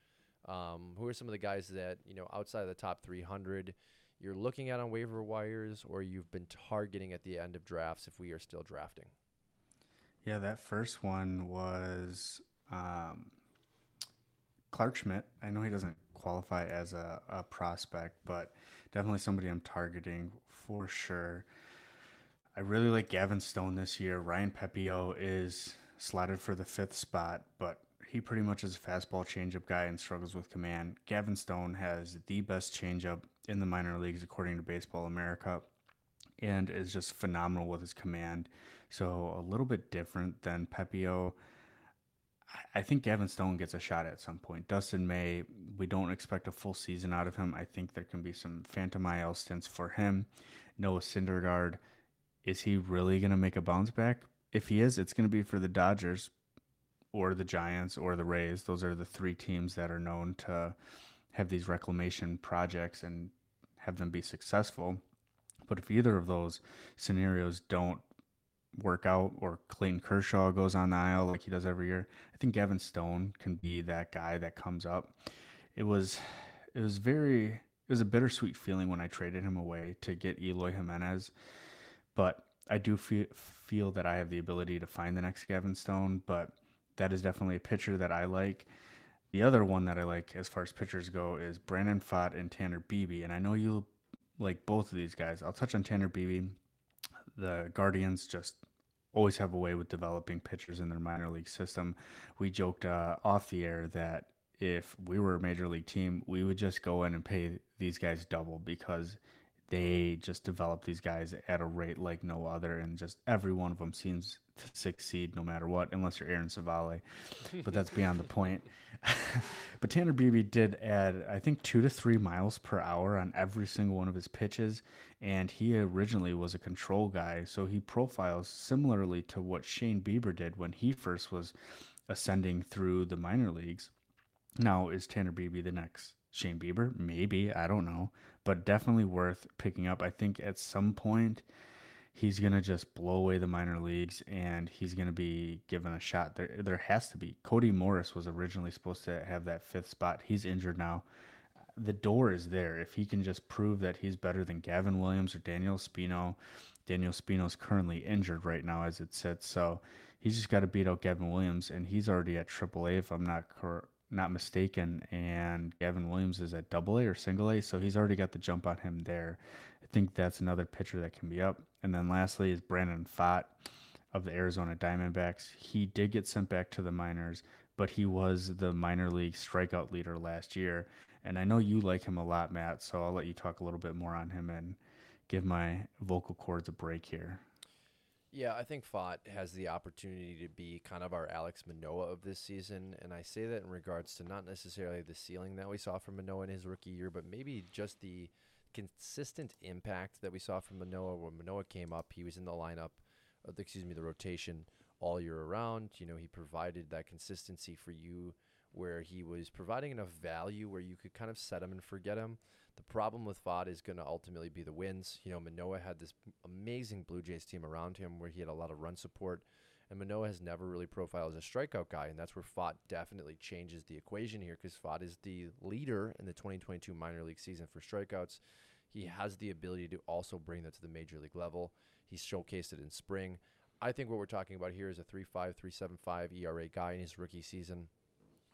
Um, who are some of the guys that you know outside of the top 300 you're looking at on waiver wires, or you've been targeting at the end of drafts if we are still drafting? Yeah, that first one was um, Clarke Schmidt. I know he doesn't qualify as a, a prospect, but definitely somebody I'm targeting for sure. I really like Gavin Stone this year. Ryan Pepiot is slotted for the fifth spot, but he pretty much is a fastball changeup guy and struggles with command. Gavin Stone has the best changeup in the minor leagues according to Baseball America and is just phenomenal with his command. So a little bit different than Pepiot. I think Gavin Stone gets a shot at some point. Dustin May, we don't expect a full season out of him. I think there can be some phantom IL stints for him. Noah Syndergaard, is he really going to make a bounce back? If he is, it's going to be for the Dodgers or the Giants or the Rays. Those are the three teams that are known to have these reclamation projects and have them be successful. But if either of those scenarios don't work out or Clayton Kershaw goes on the aisle like he does every year, I think Gavin Stone can be that guy that comes up. It was it was very it was a bittersweet feeling when I traded him away to get Eloy Jimenez, but I do feel feel that I have the ability to find the next Gavin Stone, but that is definitely a pitcher that I like. The other one that I like as far as pitchers go is Brandon Pfaadt and Tanner Bibee, and I know you like both of these guys. I'll touch on Tanner Bibee. The Guardians just always have a way with developing pitchers in their minor league system. We joked uh, off the air that if we were a major league team, we would just go in and pay these guys double because they just develop these guys at a rate like no other, and just every one of them seems to succeed no matter what, unless you're Aaron Civale. But that's beyond the point. but Tanner Bibee did add, I think, two to three miles per hour on every single one of his pitches, and he originally was a control guy, so he profiles similarly to what Shane Bieber did when he first was ascending through the minor leagues. Now, is Tanner Bibee the next Shane Bieber? Maybe I don't know, but definitely worth picking up. I think at some point he's gonna just blow away the minor leagues and he's gonna be given a shot. There, there has to be. Cody Morris was originally supposed to have that fifth spot. He's injured now. The door is there if he can just prove that he's better than Gavin Williams or Daniel Espino. Daniel Espino is currently injured right now as it sits, so he's just got to beat out Gavin Williams, and he's already at AAA if I'm not correct not mistaken, and Gavin Williams is at double A or single A, so he's already got the jump on him there. I think that's another pitcher that can be up. And then lastly is Brandon Pfaadt of the Arizona Diamondbacks. He did get sent back to the minors, but he was the minor league strikeout leader last year. And I know you like him a lot, Matt, so I'll let you talk a little bit more on him and give my vocal cords a break here. Yeah, I think Pfaadt has the opportunity to be kind of our Alek Manoah of this season. And I say that in regards to not necessarily the ceiling that we saw from Manoah in his rookie year, but maybe just the consistent impact that we saw from Manoah. When Manoah came up, he was in the lineup, uh, excuse me, the rotation all year around. You know, he provided that consistency for you where he was providing enough value where you could kind of set him and forget him. The problem with Pfaadt is going to ultimately be the wins. You know, Manoah had this amazing Blue Jays team around him where he had a lot of run support. And Manoah has never really profiled as a strikeout guy, and that's where Pfaadt definitely changes the equation here because Pfaadt is the leader in the 2022 minor league season for strikeouts. He has the ability to also bring that to the major league level. He's showcased it in spring. I think what we're talking about here is a 3.5, 3.75 ERA guy in his rookie season.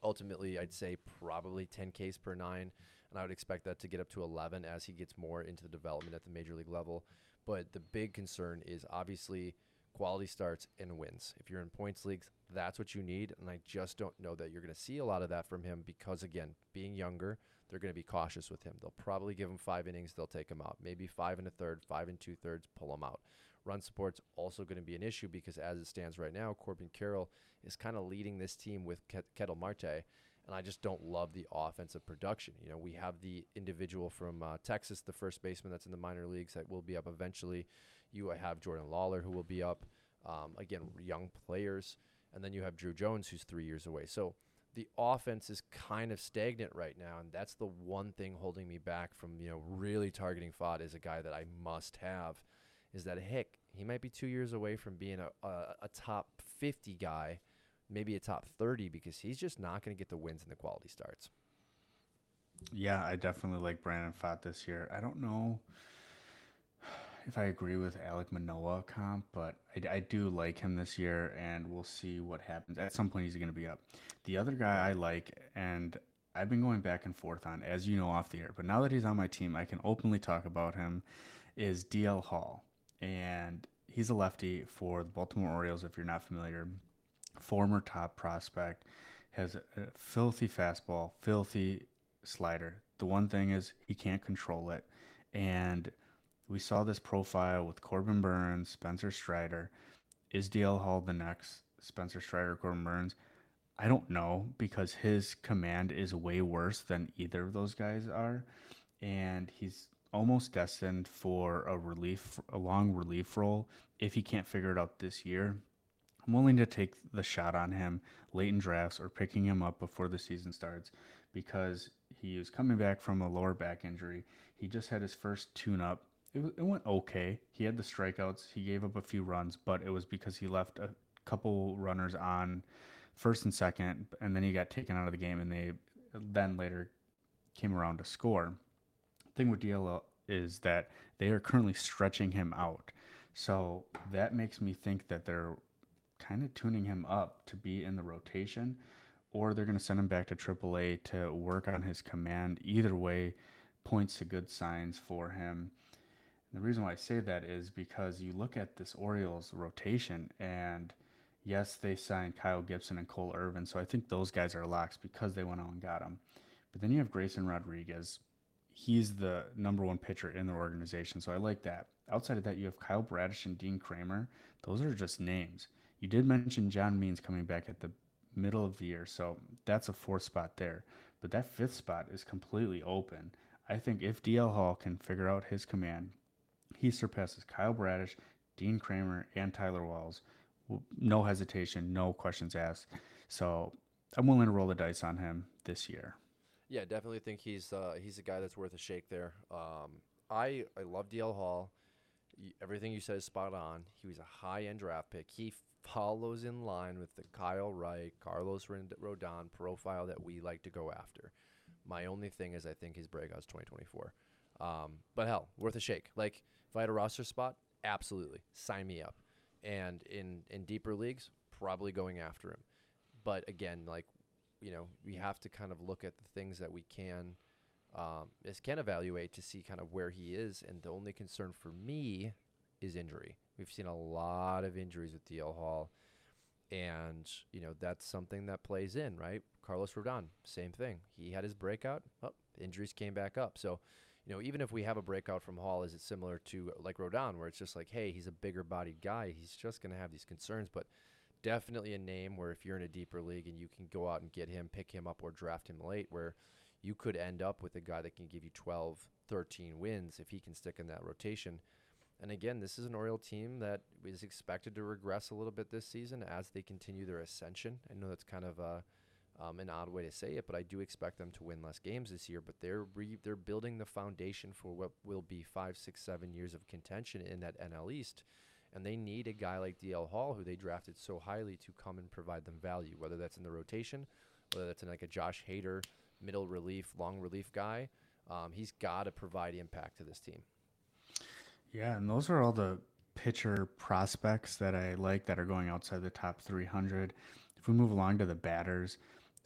Ultimately, I'd say probably 10 Ks per nine, and I would expect that to get up to 11 as he gets more into the development at the major league level. But the big concern is obviously quality starts and wins. If you're in points leagues, that's what you need. And I just don't know that you're going to see a lot of that from him because, again, being younger, they're going to be cautious with him. They'll probably give him five innings, they'll take him out. Maybe five and a third, five and two thirds, pull him out. Run support's also going to be an issue because as it stands right now, Corbin Carroll is kind of leading this team with Ketel Marte. And I just don't love the offensive production. You know, we have the individual from uh, Texas, the first baseman that's in the minor leagues that will be up eventually. You have Jordan Lawlar who will be up. Um, again, young players. And then you have Druw Jones who's three years away. So the offense is kind of stagnant right now, and that's the one thing holding me back from you know really targeting Pfaadt as a guy that I must have. Is that heck he might be two years away from being a, a, a top 50 guy, maybe a top 30 because he's just not going to get the wins and the quality starts. Yeah, I definitely like Brandon Pfaadt this year. I don't know if I agree with Alek Manoah comp, but I, I, do like him this year, and we'll see what happens. At some point, he's going to be up. The other guy I like, and I've been going back and forth on, as you know, off the air, but now that he's on my team, I can openly talk about him, is DL Hall. And he's a lefty for the Baltimore Orioles, if you're not familiar. Former top prospect, has a filthy fastball, filthy slider. The one thing is he can't control it. And – we saw this profile with Corbin Burnes, Spencer Strider. Is DL Hall the next Spencer Strider, Corbin Burnes? I don't know because his command is way worse than either of those guys are. And he's almost destined for a relief, a long relief role if he can't figure it out this year. I'm willing to take the shot on him late in drafts or picking him up before the season starts because he is coming back from a lower back injury. He just had his first tune up it, it went okay. He had the strikeouts. He gave up a few runs, but it was because he left a couple runners on first and second, and then he got taken out of the game, and they then later came around to score. The thing with DL is that they are currently stretching him out. So that makes me think that they're kind of tuning him up to be in the rotation, or they're going to send him back to AAA to work on his command. Either way, points to good signs for him. The reason why I say that is because you look at this Orioles rotation, and yes, they signed Kyle Gibson and Cole Irvin, so I think those guys are locks because they went out and got them. But then you have Grayson Rodriguez. He's the number one pitcher in the organization, so I like that. Outside of that, you have Kyle Bradish and Dean Kremer. Those are just names. You did mention John Means coming back at the middle of the year, so that's a fourth spot there. But that fifth spot is completely open. I think if DL Hall can figure out his command, he surpasses Kyle Bradish, Dean Kremer, and Tyler Wells. No hesitation, no questions asked. So I'm willing to roll the dice on him this year. Yeah, definitely think he's uh, he's a guy that's worth a shake there. Um, I I love DL Hall. Everything you said is spot on. He was a high end draft pick. He follows in line with the Kyle Wright, Carlos Rodon profile that we like to go after. My only thing is I think his breakout's 2024. Um, but hell, worth a shake. Like if I had a roster spot, absolutely sign me up. And in in deeper leagues, probably going after him. But again, like you know, we have to kind of look at the things that we can um, is can evaluate to see kind of where he is. And the only concern for me is injury. We've seen a lot of injuries with DL Hall, and you know that's something that plays in, right? Carlos Rodon, same thing. He had his breakout. Oh, injuries came back up. So you know, even if we have a breakout from Hall, is it similar to like Rodon, where it's just like, hey, he's a bigger bodied guy, he's just going to have these concerns, but definitely a name where if you're in a deeper league and you can go out and get him, pick him up, or draft him late, where you could end up with a guy that can give you 12, 13 wins if he can stick in that rotation. And again, this is an Oriole team that is expected to regress a little bit this season as they continue their ascension. I know that's kind of a um, an odd way to say it, but I do expect them to win less games this year. But they're re- they're building the foundation for what will be five, six, seven years of contention in that NL East, and they need a guy like DL Hall, who they drafted so highly, to come and provide them value. Whether that's in the rotation, whether that's in like a Josh Hader middle relief, long relief guy, um, he's got to provide impact to this team. Yeah, and those are all the pitcher prospects that I like that are going outside the top 300. If we move along to the batters,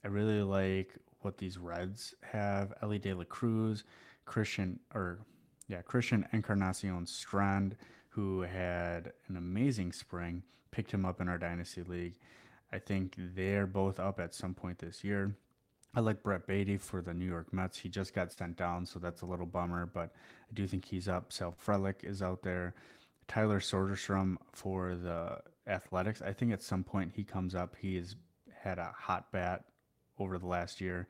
I really like what these Reds have. Elly De La Cruz, Christian, or yeah, Christian Encarnacion Strand, who had an amazing spring, picked him up in our Dynasty League. I think they're both up at some point this year. I like Brett Baty for the New York Mets. He just got sent down, so that's a little bummer, but I do think he's up. Sal Frelick is out there. Tyler Soderstrom for the Athletics. I think at some point he comes up. He has had a hot bat over the last year.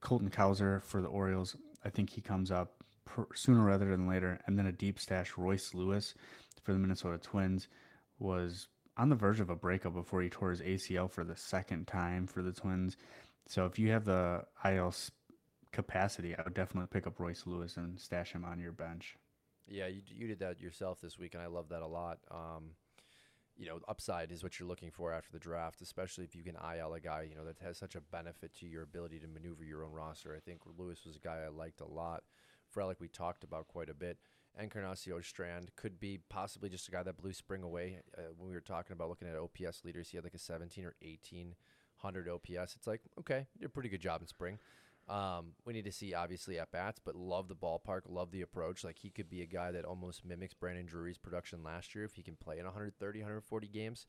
Colton Cowser for the Orioles. I think he comes up sooner rather than later. And then a deep stash, Royce Lewis for the Minnesota Twins was on the verge of a breakup before he tore his ACL for the second time for the Twins. So if you have the IL capacity, I would definitely pick up Royce Lewis and stash him on your bench. Yeah, you, you did that yourself this week, and I love that a lot. Um, you know, upside is what you're looking for after the draft, especially if you can IL a guy, you know, that has such a benefit to your ability to maneuver your own roster. I think Lewis was a guy I liked a lot. Frelick, we talked about quite a bit. Encarnacion Strand could be possibly just a guy that blew spring away. Uh, when we were talking about looking at OPS leaders, he had like a 17 or 1800 OPS. It's like, okay, you did a pretty good job in spring. Um, we need to see obviously at bats, but love the ballpark, love the approach. Like he could be a guy that almost mimics Brandon Drury's production last year if he can play in 130, 140 games.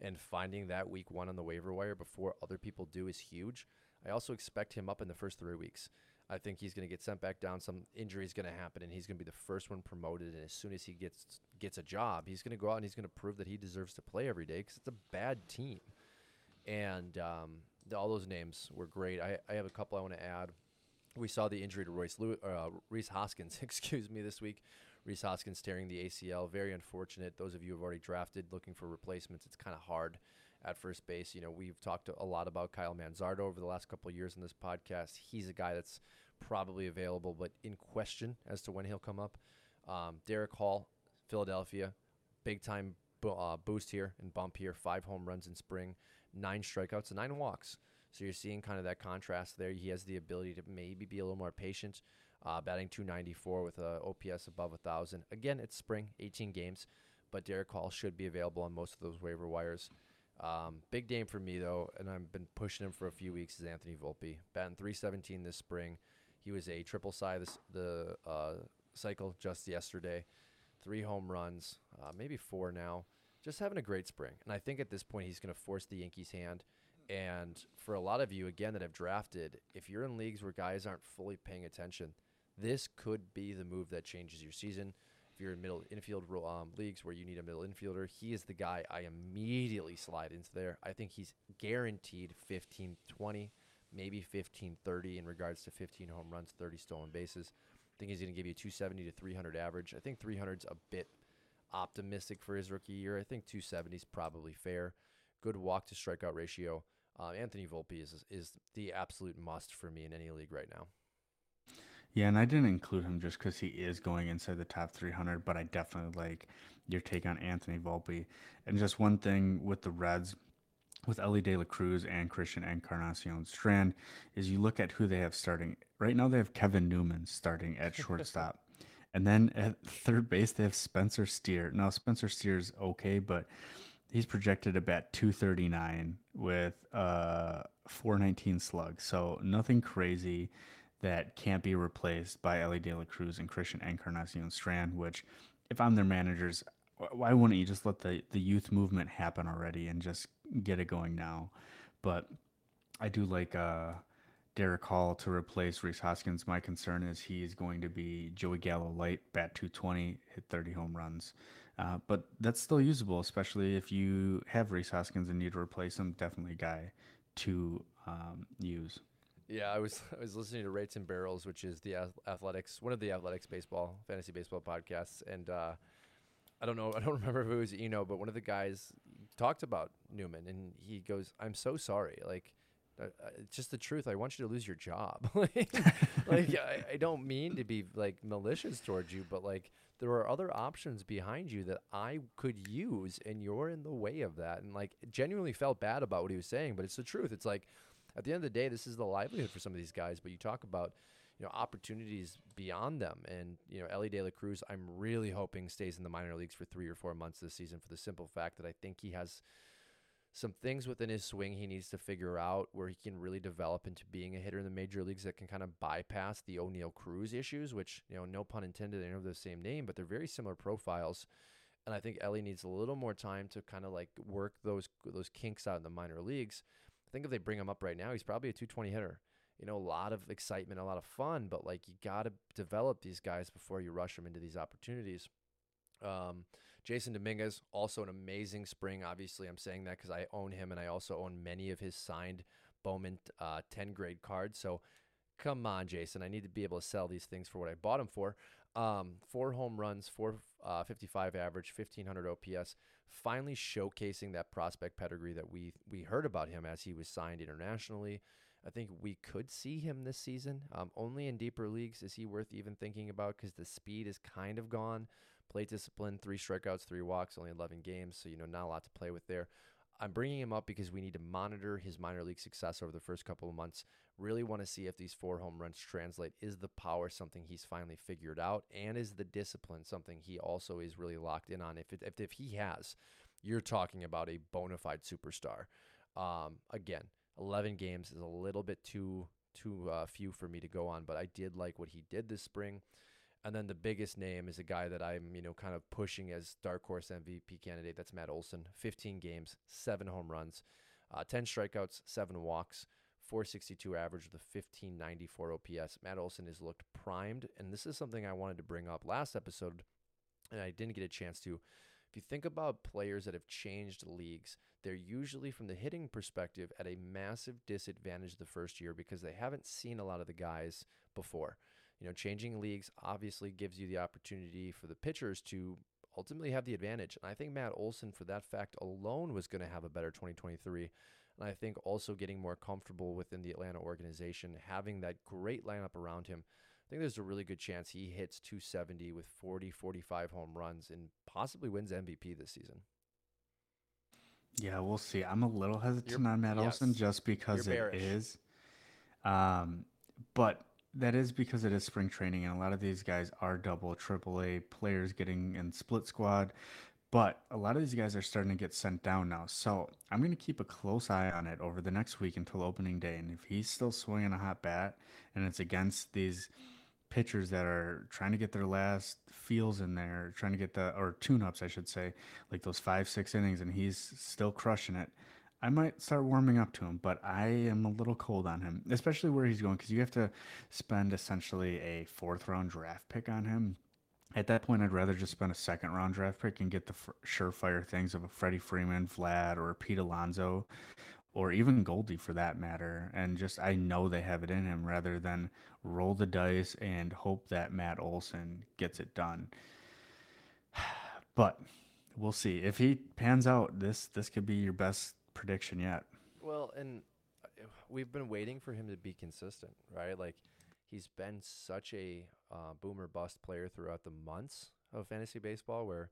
And finding that week one on the waiver wire before other people do is huge. I also expect him up in the first three weeks. I think he's going to get sent back down. Some injury is going to happen, and he's going to be the first one promoted. And as soon as he gets gets a job, he's going to go out and he's going to prove that he deserves to play every day because it's a bad team. And um, all those names were great. I, I have a couple I want to add. We saw the injury to Royce Lewis, uh, Rhys Hoskins, excuse me, this week. Rhys Hoskins tearing the ACL. Very unfortunate. Those of you who have already drafted looking for replacements, it's kind of hard at first base. You know, we've talked a lot about Kyle Manzardo over the last couple years in this podcast. He's a guy that's probably available, but in question as to when he'll come up. Um, Darick Hall, Philadelphia, big time uh, boost here and bump here. Five home runs in spring nine strikeouts and nine walks. So you're seeing kind of that contrast there. He has the ability to maybe be a little more patient, uh, batting 294 with a OPS above 1,000. Again, it's spring, 18 games, but Darick Hall should be available on most of those waiver wires. Um, big game for me, though, and I've been pushing him for a few weeks, is Anthony Volpe. Batting 317 this spring. He was a triple side this, the uh, cycle just yesterday. Three home runs, uh, maybe four now just having a great spring. And I think at this point he's going to force the Yankees' hand. And for a lot of you, again, that have drafted, if you're in leagues where guys aren't fully paying attention, this could be the move that changes your season. If you're in middle infield um, leagues where you need a middle infielder, he is the guy I immediately slide into there. I think he's guaranteed 15 20, maybe 15 30 in regards to 15 home runs, 30 stolen bases. I think he's going to give you 270 to 300 average. I think 300 is a bit optimistic for his rookie year. I think 270 is probably fair. Good walk to strikeout ratio. Uh, Anthony Volpe is is the absolute must for me in any league right now. Yeah, and I didn't include him just because he is going inside the top 300, but I definitely like your take on Anthony Volpe. And just one thing with the Reds, with Elly De La Cruz and Christian Encarnacion Strand, is you look at who they have starting. Right now, they have Kevin Newman starting at shortstop. And then at third base, they have Spencer Steer. Now, Spencer Steer's okay, but he's projected to bat 239 with uh 419 slug. So nothing crazy that can't be replaced by Elly De La Cruz and Christian Encarnacion Strand, which if I'm their managers, why wouldn't you just let the, the youth movement happen already and just get it going now? But I do like uh Darick Hall to replace Rhys Hoskins. My concern is he is going to be Joey Gallo light, bat 220, hit 30 home runs. Uh, but that's still usable, especially if you have Rhys Hoskins and need to replace him. Definitely a guy to um, use. Yeah, I was I was listening to Rates and Barrels, which is the athletics one of the athletics baseball fantasy baseball podcasts, and uh, I don't know I don't remember if it was Eno, but one of the guys talked about Newman, and he goes, "I'm so sorry, like." Uh, uh, it's just the truth. I want you to lose your job. like, like I, I, don't mean to be like malicious towards you, but like there are other options behind you that I could use, and you're in the way of that. And like genuinely felt bad about what he was saying, but it's the truth. It's like at the end of the day, this is the livelihood for some of these guys. But you talk about, you know opportunities beyond them. And you know Elly De La Cruz, I'm really hoping stays in the minor leagues for three or four months this season for the simple fact that I think he has some things within his swing he needs to figure out where he can really develop into being a hitter in the major leagues that can kind of bypass the Oneil Cruz issues, which, you know, no pun intended, they have the same name, but they're very similar profiles. And I think Elly needs a little more time to kind of like work those those kinks out in the minor leagues. I think if they bring him up right now, he's probably a 220 hitter. You know, a lot of excitement, a lot of fun, but like you got to develop these guys before you rush them into these opportunities. Um, Jasson Dominguez, also an amazing spring. Obviously, I'm saying that because I own him and I also own many of his signed Bowman uh, 10 grade cards. So come on, Jasson. I need to be able to sell these things for what I bought them for. Um, four home runs, 455 uh, average, 1500 OPS. Finally showcasing that prospect pedigree that we we heard about him as he was signed internationally. I think we could see him this season. Um, only in deeper leagues is he worth even thinking about because the speed is kind of gone. Play discipline, three strikeouts, three walks, only 11 games. So, you know, not a lot to play with there. I'm bringing him up because we need to monitor his minor league success over the first couple of months. Really want to see if these four home runs translate. Is the power something he's finally figured out? And is the discipline something he also is really locked in on? If, it, if, if he has, you're talking about a bona fide superstar. Um, again, 11 games is a little bit too too uh, few for me to go on, but I did like what he did this spring. And then the biggest name is a guy that I'm, you know, kind of pushing as dark horse MVP candidate. That's Matt Olson. 15 games, seven home runs, uh, 10 strikeouts, seven walks, 462 average with a 1594 OPS. Matt Olson has looked primed, and this is something I wanted to bring up last episode, and I didn't get a chance to. If you think about players that have changed leagues, they're usually, from the hitting perspective, at a massive disadvantage the first year because they haven't seen a lot of the guys before. You know, changing leagues obviously gives you the opportunity for the pitchers to ultimately have the advantage. And I think Matt Olson, for that fact alone, was going to have a better 2023. And I think also getting more comfortable within the Atlanta organization, having that great lineup around him. I think there's a really good chance he hits 270 with 40, 45 home runs and possibly wins MVP this season. Yeah, we'll see. I'm a little hesitant You're, on Matt yes. Olson just because it is. Um, but that is because it is spring training, and a lot of these guys are double, triple A players getting in split squad. But a lot of these guys are starting to get sent down now. So I'm going to keep a close eye on it over the next week until opening day. And if he's still swinging a hot bat and it's against these pitchers that are trying to get their last feels in there, trying to get the, or tune ups, I should say, like those five, six innings, and he's still crushing it, I might start warming up to him, but I am a little cold on him, especially where he's going, because you have to spend essentially a fourth round draft pick on him. At that point, I'd rather just spend a second round draft pick and get the f- surefire things of a Freddie Freeman, Vlad, or Pete Alonso, or even Goldie for that matter. And just, I know they have it in him rather than roll the dice and hope that Matt Olson gets it done. But we'll see. If he pans out, this this could be your best prediction yet. Well, and uh, we've been waiting for him to be consistent, right? Like he's been such a uh, boomer bust player throughout the months of fantasy baseball, where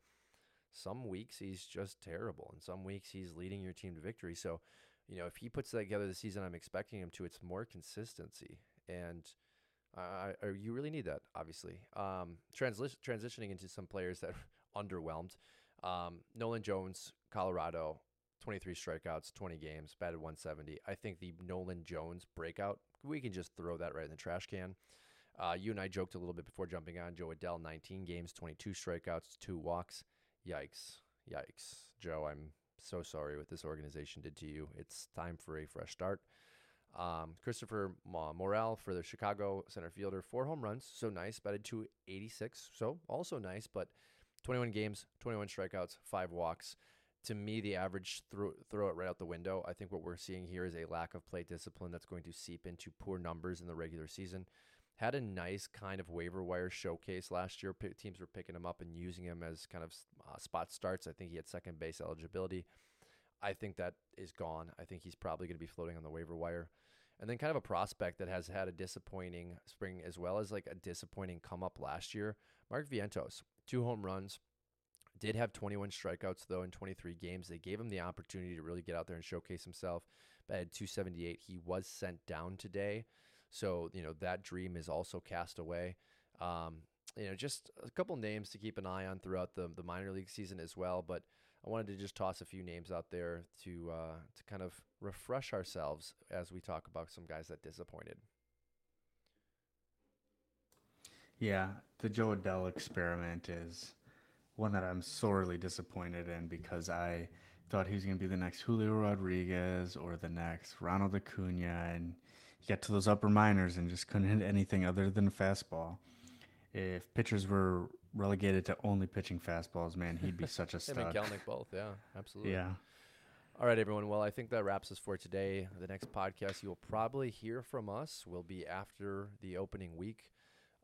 some weeks he's just terrible, and some weeks he's leading your team to victory. So, you know, if he puts that together the season I'm expecting him to, it's more consistency, and you really need that, obviously. Um, transi- transitioning into some players that underwhelmed. Um, Nolan Jones, Colorado, 23 strikeouts, 20 games, batted 170. I think the Nolan Jones breakout, we can just throw that right in the trash can. Uh, you and I joked a little bit before jumping on. Jo Adell, 19 games, 22 strikeouts, two walks. Yikes. Yikes. Jo, I'm so sorry what this organization did to you. It's time for a fresh start. Um, Christopher Morel for the Chicago center fielder, four home runs, so nice. Batted 286, so also nice, but 21 games, 21 strikeouts, five walks to me, the average throw throw it right out the window. I think what we're seeing here is a lack of plate discipline that's going to seep into poor numbers in the regular season. Had a nice kind of waiver wire showcase last year. P- teams were picking him up and using him as kind of uh, spot starts. I think he had second base eligibility. I think that is gone. I think he's probably going to be floating on the waiver wire. And then kind of a prospect that has had a disappointing spring as well as like a disappointing come up last year. Mark Vientos, two home runs, did have 21 strikeouts though in 23 games. They gave him the opportunity to really get out there and showcase himself. But at 278, he was sent down today. So you know that dream is also cast away. Um, you know, just a couple names to keep an eye on throughout the the minor league season as well. But I wanted to just toss a few names out there to uh, to kind of refresh ourselves as we talk about some guys that disappointed. Yeah, the Jo Adell experiment is one that I'm sorely disappointed in because I thought he was going to be the next Julio Rodriguez or the next Ronald Acuna, and you get to those upper minors and just couldn't hit anything other than fastball. If pitchers were relegated to only pitching fastballs, man, he'd be such a Him and stud. Kelenic both, yeah, absolutely. Yeah. All right, everyone. Well, I think that wraps us for today. The next podcast you will probably hear from us will be after the opening week.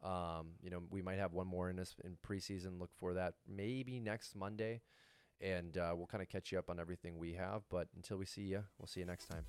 Um, you know, we might have one more in this in preseason. Look for that maybe next Monday, and uh, we'll kind of catch you up on everything we have. But until we see you, we'll see you next time.